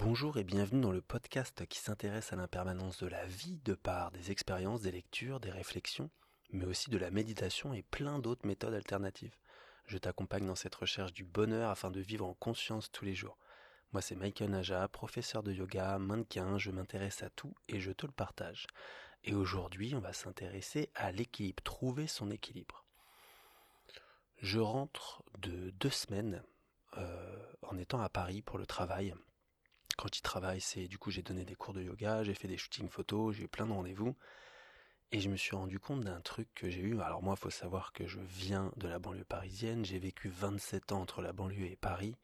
Bonjour et bienvenue dans le podcast qui s'intéresse à l'impermanence de la vie de par des expériences, des lectures, des réflexions, mais aussi de la méditation et plein d'autres méthodes alternatives. Je t'accompagne dans cette recherche du bonheur afin de vivre en conscience tous les jours. Moi c'est Michael Naja, professeur de yoga, mannequin, je m'intéresse à tout et je te le partage. Et aujourd'hui on va s'intéresser à l'équilibre, trouver son équilibre. Je rentre de deux semaines euh, en étant à Paris pour le travail quand il travaille, c'est du coup j'ai donné des cours de yoga, j'ai fait des shootings photos, j'ai eu plein de rendez-vous. Et je me suis rendu compte d'un truc que j'ai eu. Alors moi, il faut savoir que je viens de la banlieue parisienne. J'ai vécu 27 ans entre la banlieue et Paris.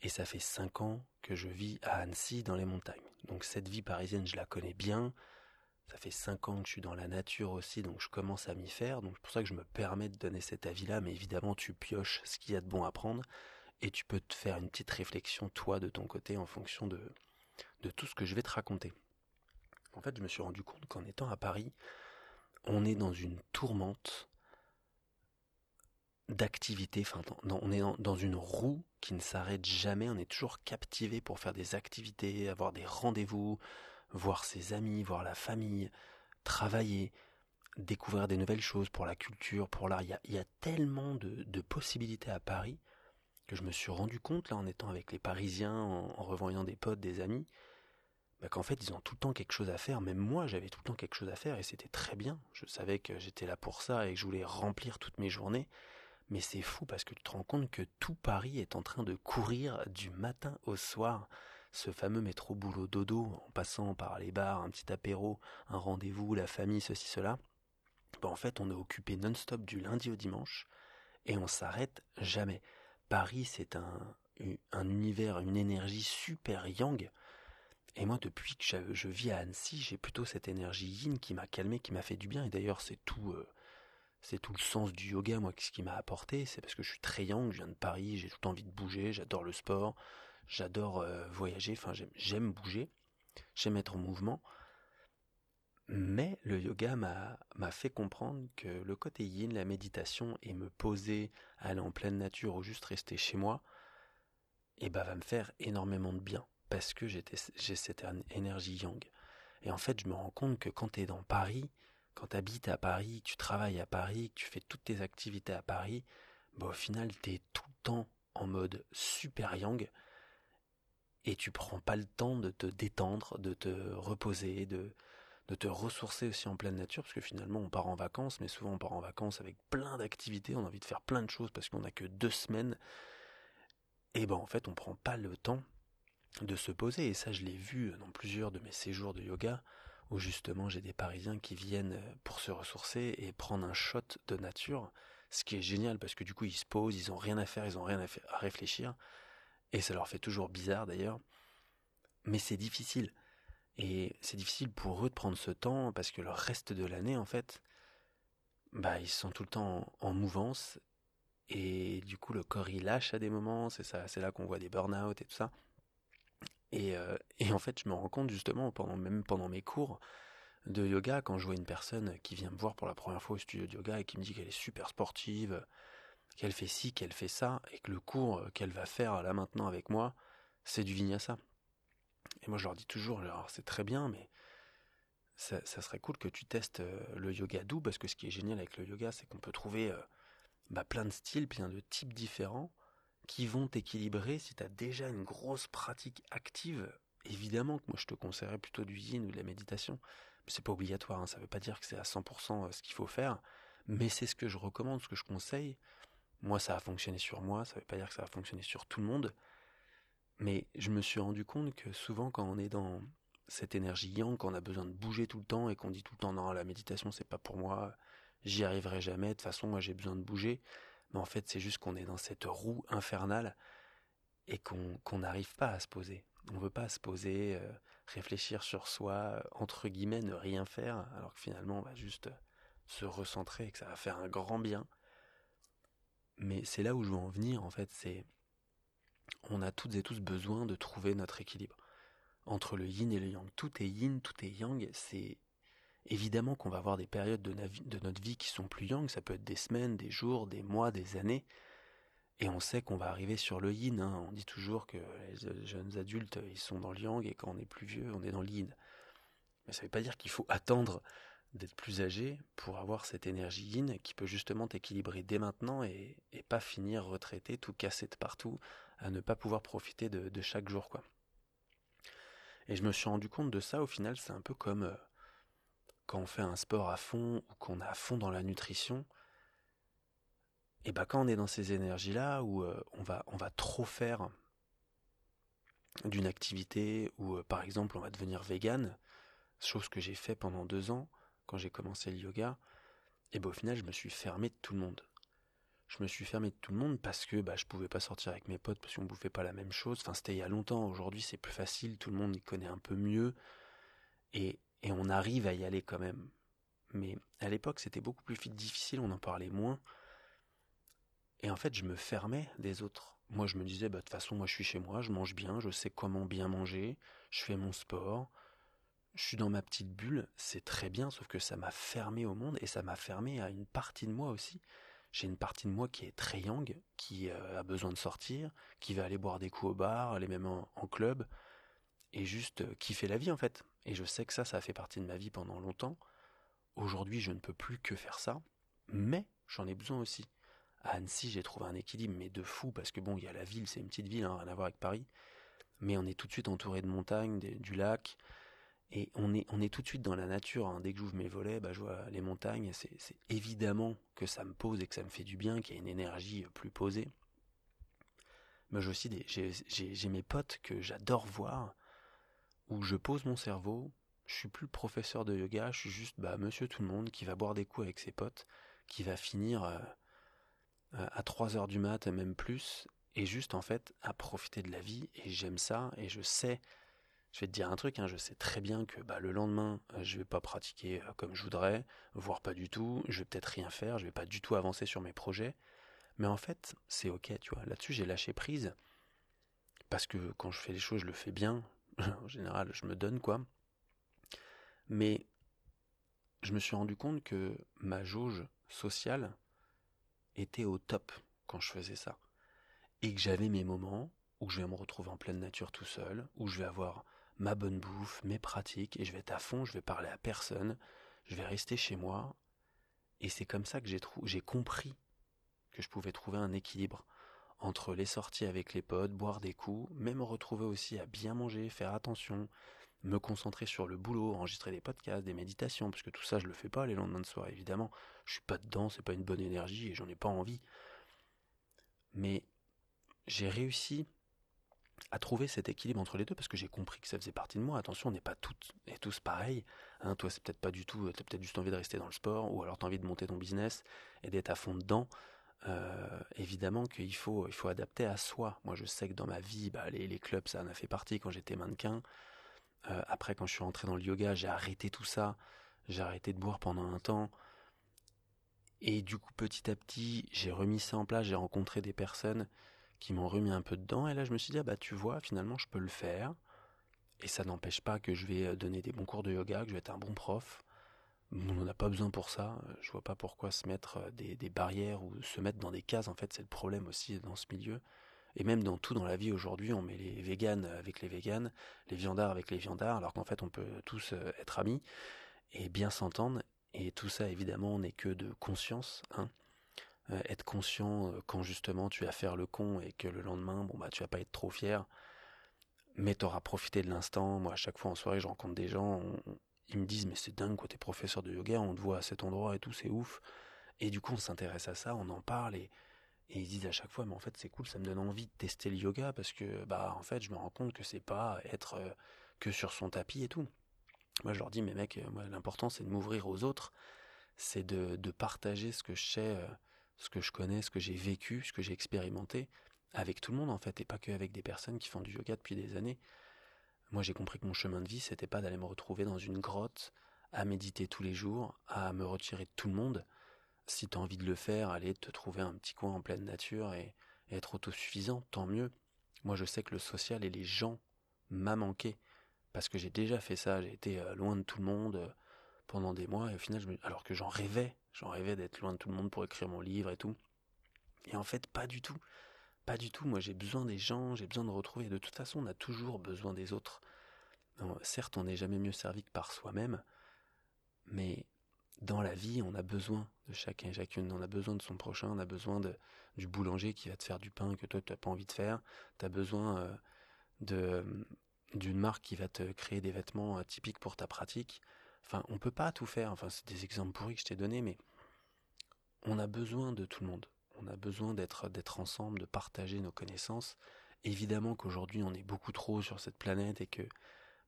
Et ça fait 5 ans que je vis à Annecy dans les montagnes. Donc cette vie parisienne, je la connais bien. Ça fait 5 ans que je suis dans la nature aussi, donc je commence à m'y faire. Donc c'est pour ça que je me permets de donner cet avis-là. Mais évidemment, tu pioches ce qu'il y a de bon à prendre et tu peux te faire une petite réflexion toi de ton côté en fonction de, de tout ce que je vais te raconter. En fait, je me suis rendu compte qu'en étant à Paris, on est dans une tourmente d'activités, enfin, on est dans, dans une roue qui ne s'arrête jamais, on est toujours captivé pour faire des activités, avoir des rendez-vous, voir ses amis, voir la famille, travailler, découvrir des nouvelles choses pour la culture, pour l'art. Il, y a, tellement de, de possibilités à Paris que je me suis rendu compte, là, en étant avec les Parisiens, en, revoyant des potes, des amis, bah, qu'en fait, ils ont tout le temps quelque chose à faire. Même moi, j'avais tout le temps quelque chose à faire et c'était très bien. Je savais que j'étais là pour ça et que je voulais remplir toutes mes journées. Mais c'est fou parce que tu te rends compte que tout Paris est en train de courir du matin au soir. Ce fameux métro boulot dodo, en passant par les bars, un petit apéro, un rendez-vous, la famille, ceci, cela. Bah, en fait, on est occupé non-stop du lundi au dimanche et on s'arrête jamais. Paris, c'est un, un univers, une énergie super yang. Et moi, depuis que je, vis à Annecy, j'ai plutôt cette énergie yin qui m'a calmé, qui m'a fait du bien. Et d'ailleurs, c'est tout, euh, c'est tout le sens du yoga, moi, ce qui m'a apporté. C'est parce que je suis très yang, je viens de Paris, j'ai tout envie de bouger, j'adore le sport, j'adore euh, voyager, enfin, j'aime bouger, j'aime être en mouvement. Mais le yoga m'a fait comprendre que le côté yin, la méditation et me poser, aller en pleine nature ou juste rester chez moi, eh ben, va me faire énormément de bien parce que j'ai cette énergie yang. Et en fait, je me rends compte que quand tu es dans Paris, quand tu habites à Paris, tu travailles à Paris, tu fais toutes tes activités à Paris, bah, au final, tu es tout le temps en mode super yang et tu prends pas le temps de te détendre, de te reposer, de, de te ressourcer aussi en pleine nature, parce que finalement on part en vacances, mais souvent on part en vacances avec plein d'activités, on a envie de faire plein de choses parce qu'on n'a que deux semaines, et ben en fait on prend pas le temps de se poser, et ça je l'ai vu dans plusieurs de mes séjours de yoga, où justement j'ai des Parisiens qui viennent pour se ressourcer et prendre un shot de nature, ce qui est génial parce que du coup ils se posent, ils ont rien à faire, ils ont rien à réfléchir, et ça leur fait toujours bizarre d'ailleurs, mais c'est difficile. Et c'est difficile pour eux de prendre ce temps parce que le reste de l'année, en fait, bah, ils sont tout le temps en, mouvance et du coup, le corps il lâche à des moments. C'est ça, c'est là qu'on voit des burn-out et tout ça. Et, euh, et en fait, je me rends compte justement pendant même pendant mes cours de yoga, quand je vois une personne qui vient me voir pour la première fois au studio de yoga et qui me dit qu'elle est super sportive, qu'elle fait ci, qu'elle fait ça, et que le cours qu'elle va faire là maintenant avec moi, c'est du vinyasa. Et moi, je leur dis toujours, alors c'est très bien, mais ça, serait cool que tu testes euh, le yoga doux, parce que ce qui est génial avec le yoga, c'est qu'on peut trouver euh, bah, plein de styles, plein de types différents, qui vont t'équilibrer si tu as déjà une grosse pratique active. Évidemment que moi, je te conseillerais plutôt du yin ou de la méditation. C'est pas obligatoire, hein, ça veut pas dire que c'est à 100% euh, ce qu'il faut faire, mais c'est ce que je recommande, ce que je conseille. Moi, ça a fonctionné sur moi, ça veut pas dire que ça va fonctionner sur tout le monde, mais je me suis rendu compte que souvent quand on est dans cette énergie yang, quand on a besoin de bouger tout le temps et qu'on dit tout le temps non, la méditation c'est pas pour moi, j'y arriverai jamais, de toute façon moi j'ai besoin de bouger, mais en fait c'est juste qu'on est dans cette roue infernale et qu'on n'arrive pas à se poser. On veut pas se poser, euh, réfléchir sur soi, entre guillemets, ne rien faire, alors que finalement on va juste se recentrer et que ça va faire un grand bien. Mais c'est là où je veux en venir en fait, c'est on a toutes et tous besoin de trouver notre équilibre. Entre le yin et le yang. Tout est yin, tout est yang. C'est évidemment qu'on va avoir des périodes de, notre vie qui sont plus yang. Ça peut être des semaines, des jours, des mois, des années. Et on sait qu'on va arriver sur le yin. Hein. On dit toujours que les jeunes adultes, ils sont dans le yang et quand on est plus vieux, on est dans le yin. Mais ça ne veut pas dire qu'il faut attendre d'être plus âgé pour avoir cette énergie yin qui peut justement t'équilibrer dès maintenant et, pas finir retraité, tout cassé de partout, à ne pas pouvoir profiter de, chaque jour. quoi. Et je me suis rendu compte de ça, au final, c'est un peu comme euh, quand on fait un sport à fond ou qu'on est à fond dans la nutrition. Et bah quand on est dans ces énergies-là, où euh, on, va, on va trop faire d'une activité, ou euh, par exemple on va devenir vegan, chose que j'ai fait pendant deux ans quand j'ai commencé le yoga, et bah, au final je me suis fermé de tout le monde. Je me suis fermé de tout le monde parce que bah, je pouvais pas sortir avec mes potes parce qu'on bouffait pas la même chose. Enfin, c'était il y a longtemps. Aujourd'hui, c'est plus facile. Tout le monde y connaît un peu mieux. Et, et on arrive à y aller quand même. Mais à l'époque, c'était beaucoup plus difficile. On en parlait moins. Et en fait, je me fermais des autres. Moi, je me disais, bah, de toute façon, moi, je suis chez moi, je mange bien, je sais comment bien manger, je fais mon sport, je suis dans ma petite bulle, c'est très bien, sauf que ça m'a fermé au monde et ça m'a fermé à une partie de moi aussi. J'ai une partie de moi qui est très young, qui euh, a besoin de sortir, qui va aller boire des coups au bar, aller même en, club, et juste euh, kiffer la vie en fait. Et je sais que ça, ça a fait partie de ma vie pendant longtemps. Aujourd'hui, je ne peux plus que faire ça, mais j'en ai besoin aussi. À Annecy, j'ai trouvé un équilibre, mais de fou, parce que bon, il y a la ville, c'est une petite ville, hein, rien à voir avec Paris, mais on est tout de suite entouré de montagnes, du lac, et on est, on est tout de suite dans la nature. Hein. Dès que j'ouvre mes volets, bah, je vois les montagnes. C'est évidemment que ça me pose et que ça me fait du bien, qu'il y a une énergie plus posée. Mais j'ai aussi j'ai mes potes que j'adore voir, où je pose mon cerveau. Je suis plus professeur de yoga, je suis juste bah, monsieur tout le monde qui va boire des coups avec ses potes, qui va finir euh, à 3 heures du mat, même plus, et juste en fait à profiter de la vie. Et j'aime ça, et je sais je vais te dire un truc, hein, je sais très bien que bah, le lendemain, euh, je vais pas pratiquer euh, comme je voudrais, voire pas du tout, je vais peut-être rien faire, je vais pas du tout avancer sur mes projets. Mais en fait, c'est ok, tu vois. Là-dessus, j'ai lâché prise. Parce que quand je fais les choses, je le fais bien. en général, je me donne, quoi. Mais je me suis rendu compte que ma jauge sociale était au top quand je faisais ça. Et que j'avais mes moments où je vais me retrouver en pleine nature tout seul, où je vais avoir ma bonne bouffe, mes pratiques, et je vais être à fond, je vais parler à personne, je vais rester chez moi. Et c'est comme ça que j'ai, compris que je pouvais trouver un équilibre entre les sorties avec les potes, boire des coups, mais me retrouver aussi à bien manger, faire attention, me concentrer sur le boulot, enregistrer des podcasts, des méditations, parce que tout ça je le fais pas les lendemains de soir évidemment. Je suis pas dedans, c'est pas une bonne énergie et j'en ai pas envie. Mais j'ai réussi à trouver cet équilibre entre les deux parce que j'ai compris que ça faisait partie de moi. Attention, on n'est pas toutes et tous pareils. Hein, toi, c'est peut-être pas du tout, tu as peut-être juste envie de rester dans le sport ou alors tu as envie de monter ton business et d'être à fond dedans. Euh, évidemment qu'il faut, il faut adapter à soi. Moi, je sais que dans ma vie, bah, les, les clubs, ça en a fait partie quand j'étais mannequin. Euh, après, quand je suis rentré dans le yoga, j'ai arrêté tout ça. J'ai arrêté de boire pendant un temps. Et du coup, petit à petit, j'ai remis ça en place. J'ai rencontré des personnes qui m'ont remis un peu dedans. Et là, je me suis dit, ah bah tu vois, finalement, je peux le faire. Et ça n'empêche pas que je vais euh, donner des bons cours de yoga, que je vais être un bon prof. On n'en a pas besoin pour ça. Je vois pas pourquoi se mettre euh, des, des, barrières ou se mettre dans des cases. En fait, c'est le problème aussi dans ce milieu. Et même dans tout dans la vie aujourd'hui, on met les véganes avec les véganes, les viandards avec les viandards, alors qu'en fait, on peut tous euh, être amis et bien s'entendre. Et tout ça, évidemment, n'est que de conscience. Hein. Euh, être conscient euh, quand justement tu vas faire le con et que le lendemain, bon bah tu vas pas être trop fier, mais tu auras profité de l'instant. Moi, à chaque fois en soirée, je rencontre des gens, ils me disent mais c'est dingue quoi, t'es professeur de yoga, on te voit à cet endroit et tout, c'est ouf. Et du coup, on s'intéresse à ça, on en parle et, ils disent à chaque fois mais en fait c'est cool, ça me donne envie de tester le yoga parce que bah en fait je me rends compte que c'est pas être euh, que sur son tapis et tout. Moi je leur dis mais mec, l'important c'est de m'ouvrir aux autres, c'est de, partager ce que je sais ce que je connais, ce que j'ai vécu, ce que j'ai expérimenté, avec tout le monde en fait, et pas que avec des personnes qui font du yoga depuis des années. Moi j'ai compris que mon chemin de vie, c'était pas d'aller me retrouver dans une grotte, à méditer tous les jours, à me retirer de tout le monde. Si tu as envie de le faire, aller te trouver un petit coin en pleine nature et, être autosuffisant, tant mieux. Moi je sais que le social et les gens m'a manqué, parce que j'ai déjà fait ça, j'ai été euh, loin de tout le monde euh, pendant des mois, et au final, alors que j'en rêvais, J'en rêvais d'être loin de tout le monde pour écrire mon livre et tout. Et en fait, pas du tout. Pas du tout. Moi, j'ai besoin des gens, j'ai besoin de retrouver. De toute façon, on a toujours besoin des autres. certes, on n'est jamais mieux servi que par soi-même, mais dans la vie, on a besoin de chacun et chacune. On a besoin de son prochain, on a besoin de, du boulanger qui va te faire du pain que toi, tu n'as pas envie de faire. Tu as besoin euh, de d'une marque qui va te créer des vêtements euh, typiques pour ta pratique. Enfin, on peut pas tout faire. Enfin, c'est des exemples pourris que je t'ai donnés, mais on a besoin de tout le monde. On a besoin d'être d'être ensemble, de partager nos connaissances. Évidemment qu'aujourd'hui, on est beaucoup trop sur cette planète et que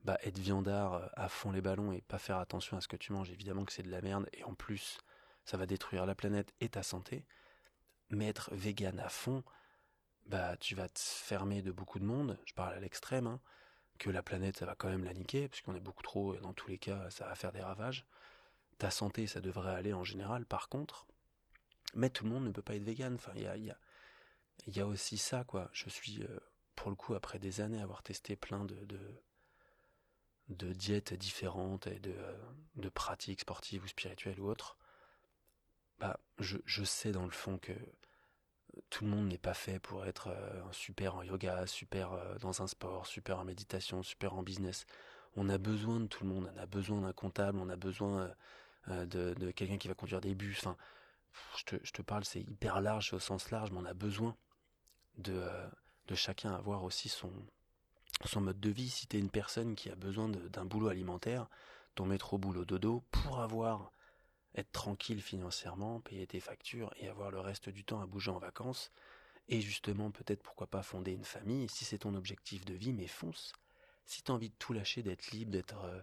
bah, être viandard euh, à fond les ballons et pas faire attention à ce que tu manges, évidemment que c'est de la merde et en plus ça va détruire la planète et ta santé. Mais être vegan à fond, bah tu vas te fermer de beaucoup de monde, je parle à l'extrême, hein, que la planète ça va quand même la niquer, puisqu'on est beaucoup trop et dans tous les cas ça va faire des ravages. Ta santé ça devrait aller en général par contre, mais tout le monde ne peut pas être vegan, enfin il y a, y, a, y a aussi ça quoi, je suis euh, pour le coup après des années avoir testé plein de, de diètes différentes et de, de, pratiques sportives ou spirituelles ou autres, bah, je, je, sais dans le fond que tout le monde n'est pas fait pour être euh, super en yoga, super euh, dans un sport, super en méditation, super en business. On a besoin de tout le monde, on a besoin d'un comptable, on a besoin euh, de, de quelqu'un qui va conduire des bus. Enfin, je te, je te parle, c'est hyper large, au sens large, mais on a besoin de, de chacun avoir aussi son, son mode de vie. Si tu es une personne qui a besoin d'un boulot alimentaire, ton métro boulot dodo pour avoir être tranquille financièrement, payer tes factures et avoir le reste du temps à bouger en vacances, et justement peut-être pourquoi pas fonder une famille, si c'est ton objectif de vie, mais fonce. Si tu as envie de tout lâcher, d'être libre, d'être euh,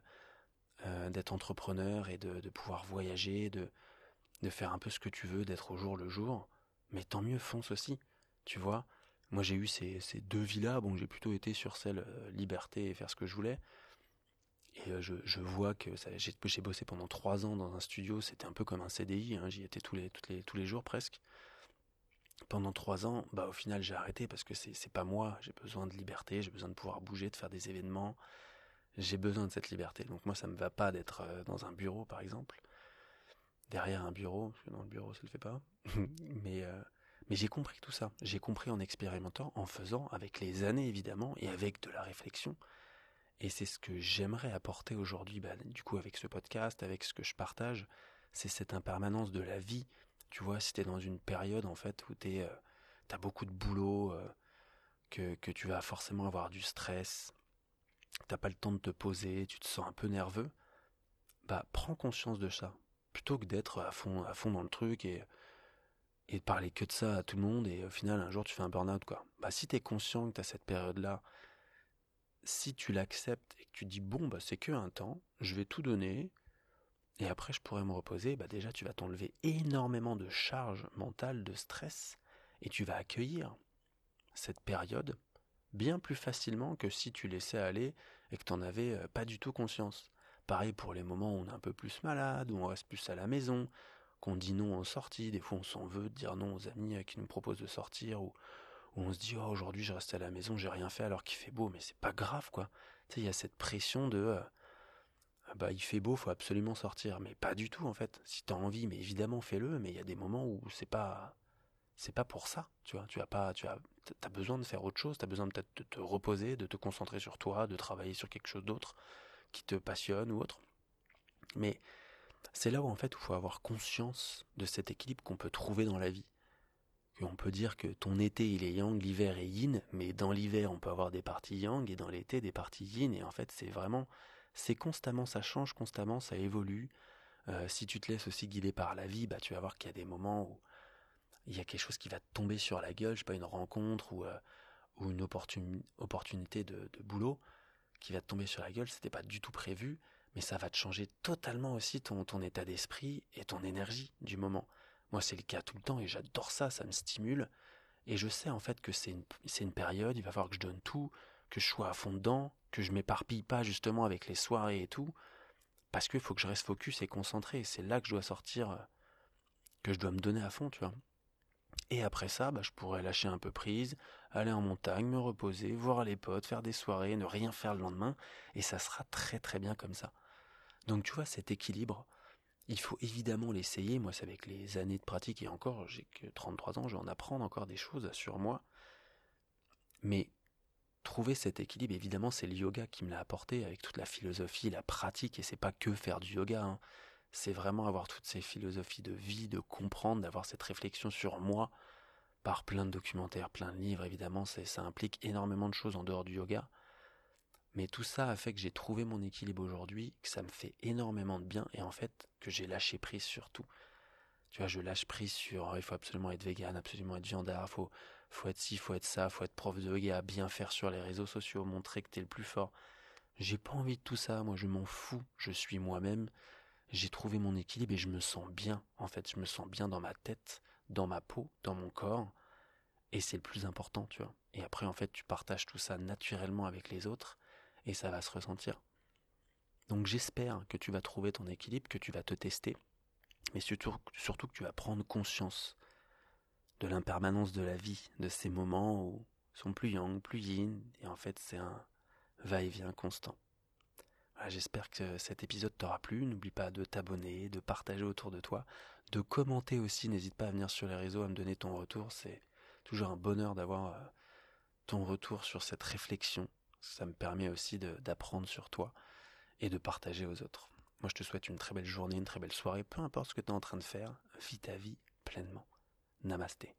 euh, d'être entrepreneur et de, pouvoir voyager, de, de faire un peu ce que tu veux, d'être au jour le jour, mais tant mieux, fonce aussi. Tu vois, moi, j'ai eu ces, ces deux vies-là. Bon, j'ai plutôt été sur celle euh, liberté et faire ce que je voulais. Et euh, je, je, vois que j'ai bossé pendant trois ans dans un studio. C'était un peu comme un CDI. Hein, J'y étais tous les, toutes les, tous les jours presque. Pendant trois ans, bah au final j'ai arrêté parce que c'est pas moi. J'ai besoin de liberté, j'ai besoin de pouvoir bouger, de faire des événements. J'ai besoin de cette liberté. Donc moi ça me va pas d'être euh, dans un bureau par exemple, derrière un bureau, parce que dans le bureau ça le fait pas. Mais euh, mais j'ai compris tout ça. J'ai compris en expérimentant, en faisant, avec les années évidemment, et avec de la réflexion. Et c'est ce que j'aimerais apporter aujourd'hui, bah, du coup, avec ce podcast, avec ce que je partage, c'est cette impermanence de la vie. Tu vois, si t'es dans une période, en fait, où t'es, euh, t'as beaucoup de boulot, euh, que, que tu vas forcément avoir du stress, t'as pas le temps de te poser, tu te sens un peu nerveux, bah, prends conscience de ça. Plutôt que d'être à fond, à fond dans le truc et et de parler que de ça à tout le monde et au final un jour tu fais un burn-out quoi. Bah si tu es conscient que tu as cette période là, si tu l'acceptes et que tu dis bon bah c'est que un temps, je vais tout donner et après je pourrai me reposer, bah déjà tu vas t'enlever énormément de charge mentale, de stress et tu vas accueillir cette période bien plus facilement que si tu laissais aller et que tu n'en avais euh, pas du tout conscience. Pareil pour les moments où on est un peu plus malade, où on reste plus à la maison, qu'on dit non en sortie, des fois on s'en veut de dire non aux amis euh, qui nous proposent de sortir, ou, on se dit oh, aujourd'hui je reste à la maison, j'ai rien fait alors qu'il fait beau, mais c'est pas grave quoi. Tu sais, il y a cette pression de euh, ah bah il fait beau, faut absolument sortir, mais pas du tout en fait. Si t'as envie, mais évidemment fais-le, mais il y a des moments où c'est pas c'est pas pour ça, tu vois. Tu as pas, tu as, as besoin de faire autre chose, tu as besoin peut-être de te reposer, de te concentrer sur toi, de travailler sur quelque chose d'autre qui te passionne ou autre. Mais c'est là où en fait il faut avoir conscience de cet équilibre qu'on peut trouver dans la vie. On peut dire que ton été il est yang, l'hiver est yin, mais dans l'hiver on peut avoir des parties yang et dans l'été des parties yin et en fait c'est vraiment c'est constamment ça change constamment ça évolue. Euh, si tu te laisses aussi guider par la vie, bah tu vas voir qu'il y a des moments où il y a quelque chose qui va te tomber sur la gueule, je sais pas une rencontre ou euh, une opportunité de, boulot qui va te tomber sur la gueule, c'était pas du tout prévu mais ça va te changer totalement aussi ton état d'esprit et ton énergie du moment. Moi, c'est le cas tout le temps et j'adore ça, ça me stimule. Et je sais en fait que c'est une, une période, il va falloir que je donne tout, que je sois à fond dedans, que je m'éparpille pas justement avec les soirées et tout, parce qu'il faut que je reste focus et concentré. C'est là que je dois sortir, euh, que je dois me donner à fond, tu vois. Et après ça, bah, je pourrais lâcher un peu prise, aller en montagne, me reposer, voir les potes, faire des soirées, ne rien faire le lendemain, et ça sera très très bien comme ça. Donc tu vois, cet équilibre, Il faut évidemment l'essayer. Moi, c'est avec les années de pratique et encore, j'ai que 33 ans, je vais en apprendre encore des choses sur moi. Mais trouver cet équilibre, évidemment, c'est le yoga qui me l'a apporté avec toute la philosophie, la pratique. Et c'est pas que faire du yoga. Hein. C'est vraiment avoir toutes ces philosophies de vie, de comprendre, d'avoir cette réflexion sur moi par plein de documentaires, plein de livres. Évidemment, ça implique énormément de choses en dehors du yoga. Mais tout ça a fait que j'ai trouvé mon équilibre aujourd'hui, que ça me fait énormément de bien et en fait que j'ai lâché prise sur tout. Tu vois, je lâche prise sur oh, il faut absolument être vegan, absolument être viandard, faut faut être ci, faut être ça, faut être prof de yoga, bien faire sur les réseaux sociaux, montrer que t'es le plus fort. J'ai pas envie de tout ça, moi je m'en fous, je suis moi-même. J'ai trouvé mon équilibre et je me sens bien. En fait, je me sens bien dans ma tête, dans ma peau, dans mon corps. Et c'est le plus important, tu vois. Et après, en fait, tu partages tout ça naturellement avec les autres et ça va se ressentir. Donc j'espère que tu vas trouver ton équilibre, que tu vas te tester, mais surtout, que tu vas prendre conscience de l'impermanence de la vie, de ces moments où sont plus yang, plus yin, et en fait c'est un va-et-vient constant. J'espère que cet épisode t'aura plu. N'oublie pas de t'abonner, de partager autour de toi, de commenter aussi. N'hésite pas à venir sur les réseaux, à me donner ton retour. C'est toujours un bonheur d'avoir euh, ton retour sur cette réflexion ça me permet aussi d'apprendre sur toi et de partager aux autres. Moi, je te souhaite une très belle journée, une très belle soirée, peu importe ce que tu es en train de faire, vis ta vie pleinement. Namasté.